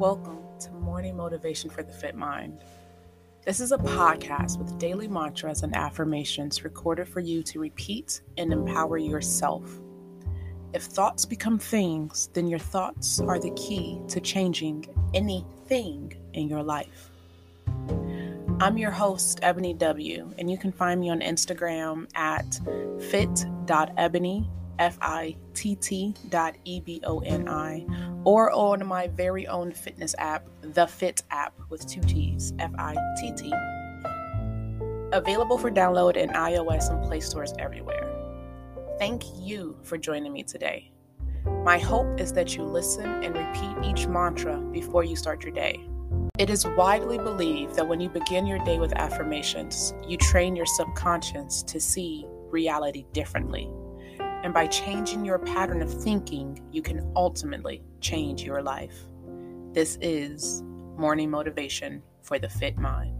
Welcome to Morning Motivation for the Fit Mind. This is a podcast with daily mantras and affirmations recorded for you to repeat and empower yourself. If thoughts become things, then your thoughts are the key to changing anything in your life. I'm your host, Ebony W., and you can find me on Instagram at fitt.eboni, F I T T dot E B O N I, or on my very own fitness app, the Fitt app with two T's, F I T T. Available for download in iOS and Play stores everywhere. Thank you for joining me today. My hope is that you listen and repeat each mantra before you start your day. It is widely believed that when you begin your day with affirmations, you train your subconscious to see reality differently. And by changing your pattern of thinking, you can ultimately change your life. This is Morning Motivation for the Fit Mind.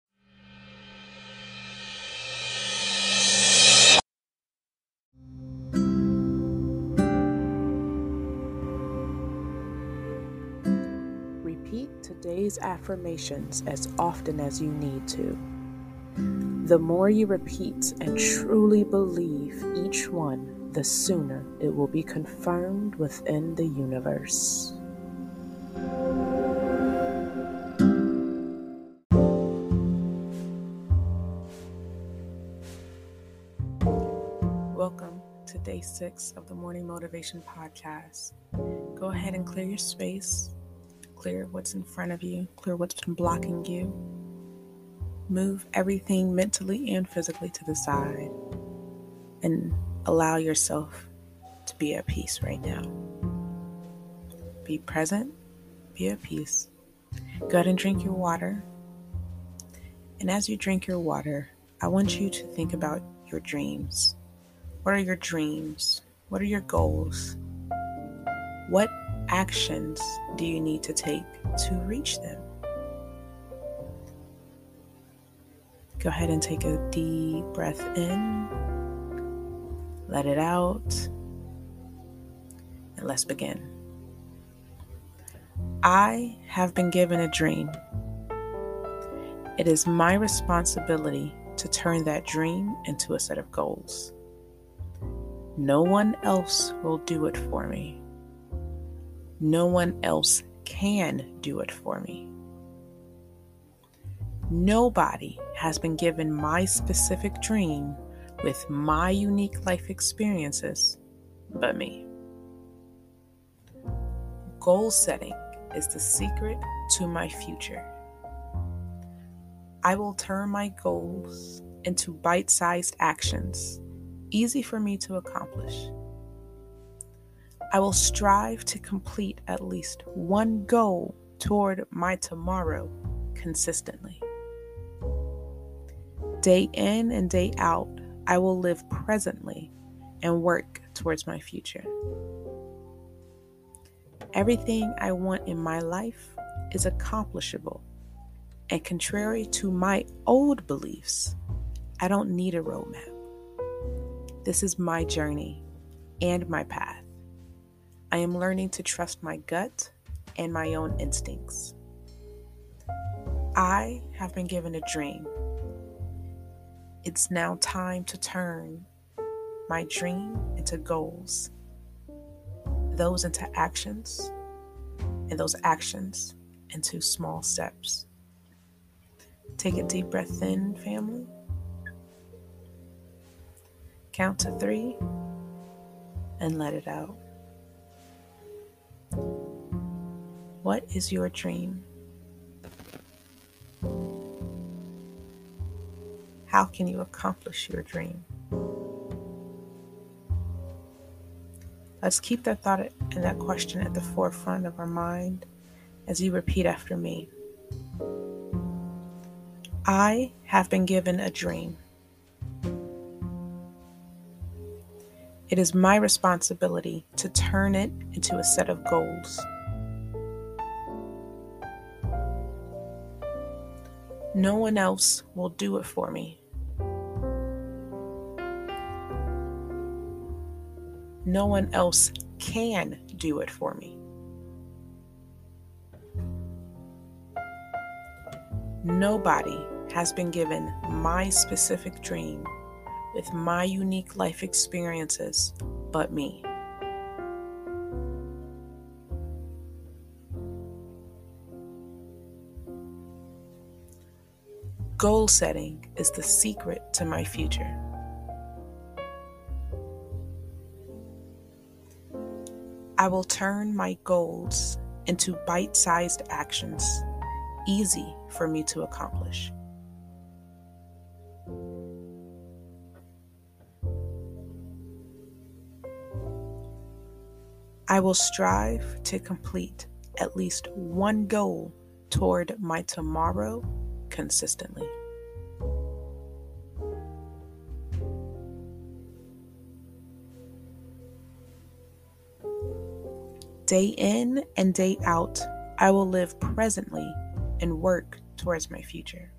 Today's affirmations as often as you need to. The more you repeat and truly believe each one, the sooner it will be confirmed within the universe. Welcome to day six of the Morning Motivation Podcast. Go ahead and clear your space, clear what's in front of you, clear what's been blocking you. Move everything mentally and physically to the side and allow yourself to be at peace right now. Be present, be at peace. Go ahead and drink your water. And as you drink your water, I want you to think about your dreams. What are your dreams? What are your goals? What actions do you need to take to reach them? Go ahead and take a deep breath in, let it out, and let's begin. I have been given a dream. It is my responsibility to turn that dream into a set of goals. No one else will do it for me. No one else can do it for me. Nobody has been given my specific dream with my unique life experiences but me. Goal setting is the secret to my future. I will turn my goals into bite sized actions, easy for me to accomplish. I will strive to complete at least one goal toward my tomorrow consistently. Day in and day out, I will live presently and work towards my future. Everything I want in my life is accomplishable. And contrary to my old beliefs, I don't need a roadmap. This is my journey and my path. I am learning to trust my gut and my own instincts. I have been given a dream. It's now time to turn my dream into goals, those into actions, and those actions into small steps. Take a deep breath in, family. Count to three and let it out. What is your dream? How can you accomplish your dream? Let's keep that thought and that question at the forefront of our mind as you repeat after me. I have been given a dream. It is my responsibility to turn it into a set of goals. No one else will do it for me. No one else can do it for me. Nobody has been given my specific dream with my unique life experiences but me. Goal setting is the secret to my future. I will turn my goals into bite sized actions, easy for me to accomplish. I will strive to complete at least one goal toward my tomorrow consistently. Day in and day out, I will live presently and work towards my future.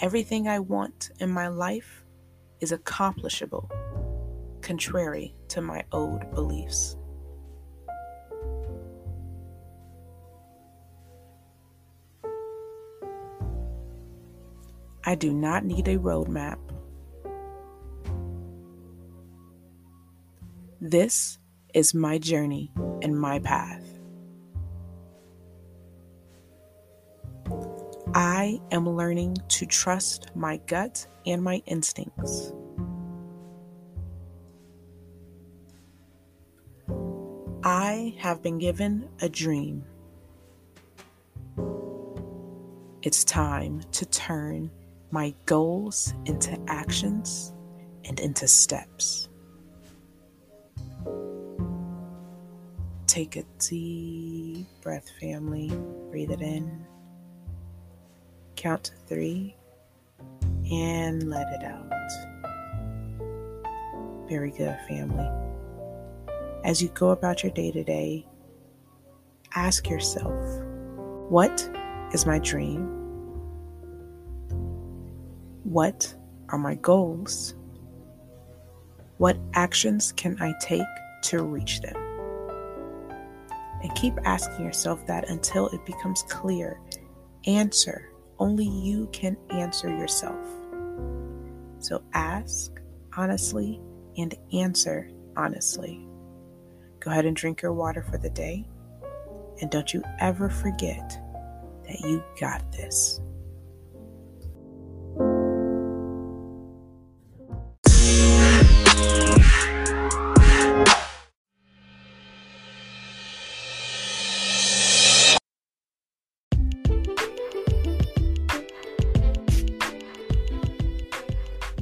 Everything I want in my life is accomplishable, contrary to my old beliefs. I do not need a roadmap. This is my journey and my path. I am learning to trust my gut and my instincts. I have been given a dream. It's time to turn my goals into actions and into steps. Take a deep breath, family. Breathe it in count to three, and let it out. Very good, family. As you go about your day to day, ask yourself what is my dream? What are my goals? What actions can I take to reach them? And keep asking yourself that until it becomes clear. Answer only you can answer yourself. So ask honestly and answer honestly. Go ahead and drink your water for the day. And don't you ever forget that you got this.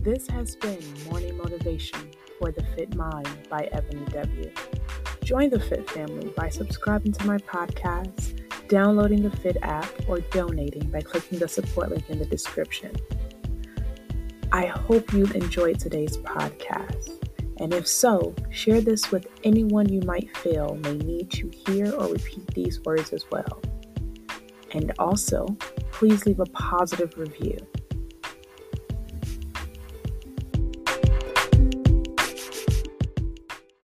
This has been Morning Motivation for the Fit Mind by Ebony W. Join the Fit family by subscribing to my podcast, downloading the Fitt app, or donating by clicking the support link in the description. I hope you've enjoyed today's podcast. And if so, share this with anyone you might feel may need to hear or repeat these words as well. And also, please leave a positive review.